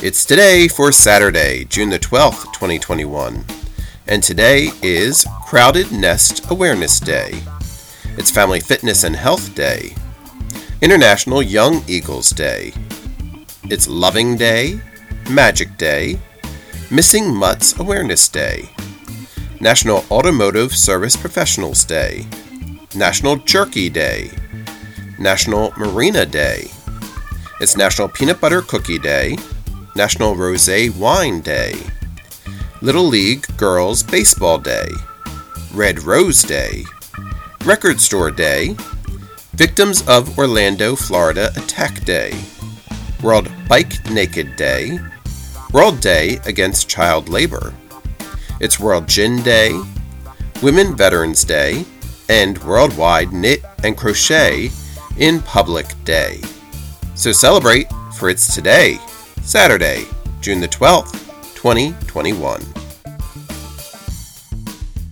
It's today for Saturday, June the 12th, 2021. And today is Crowded Nest Awareness Day. It's Family Fitness and Health Day. International Young Eagles Day. It's Loving Day, Magic Day, Missing Mutts Awareness Day, National Automotive Service Professionals Day, National Jerky Day, National Marina Day. It's National Peanut Butter Cookie Day, National Rosé Wine Day, Little League Girls Baseball Day, Red Rose Day, Record Store Day, Victims of Orlando, Florida Attack Day, World Bike Naked Day, World Day Against Child Labor. It's World Gin Day, Women Veterans Day, and Worldwide Knit and Crochet in Public Day. So celebrate, for it's today, Saturday, June the 12th, 2021.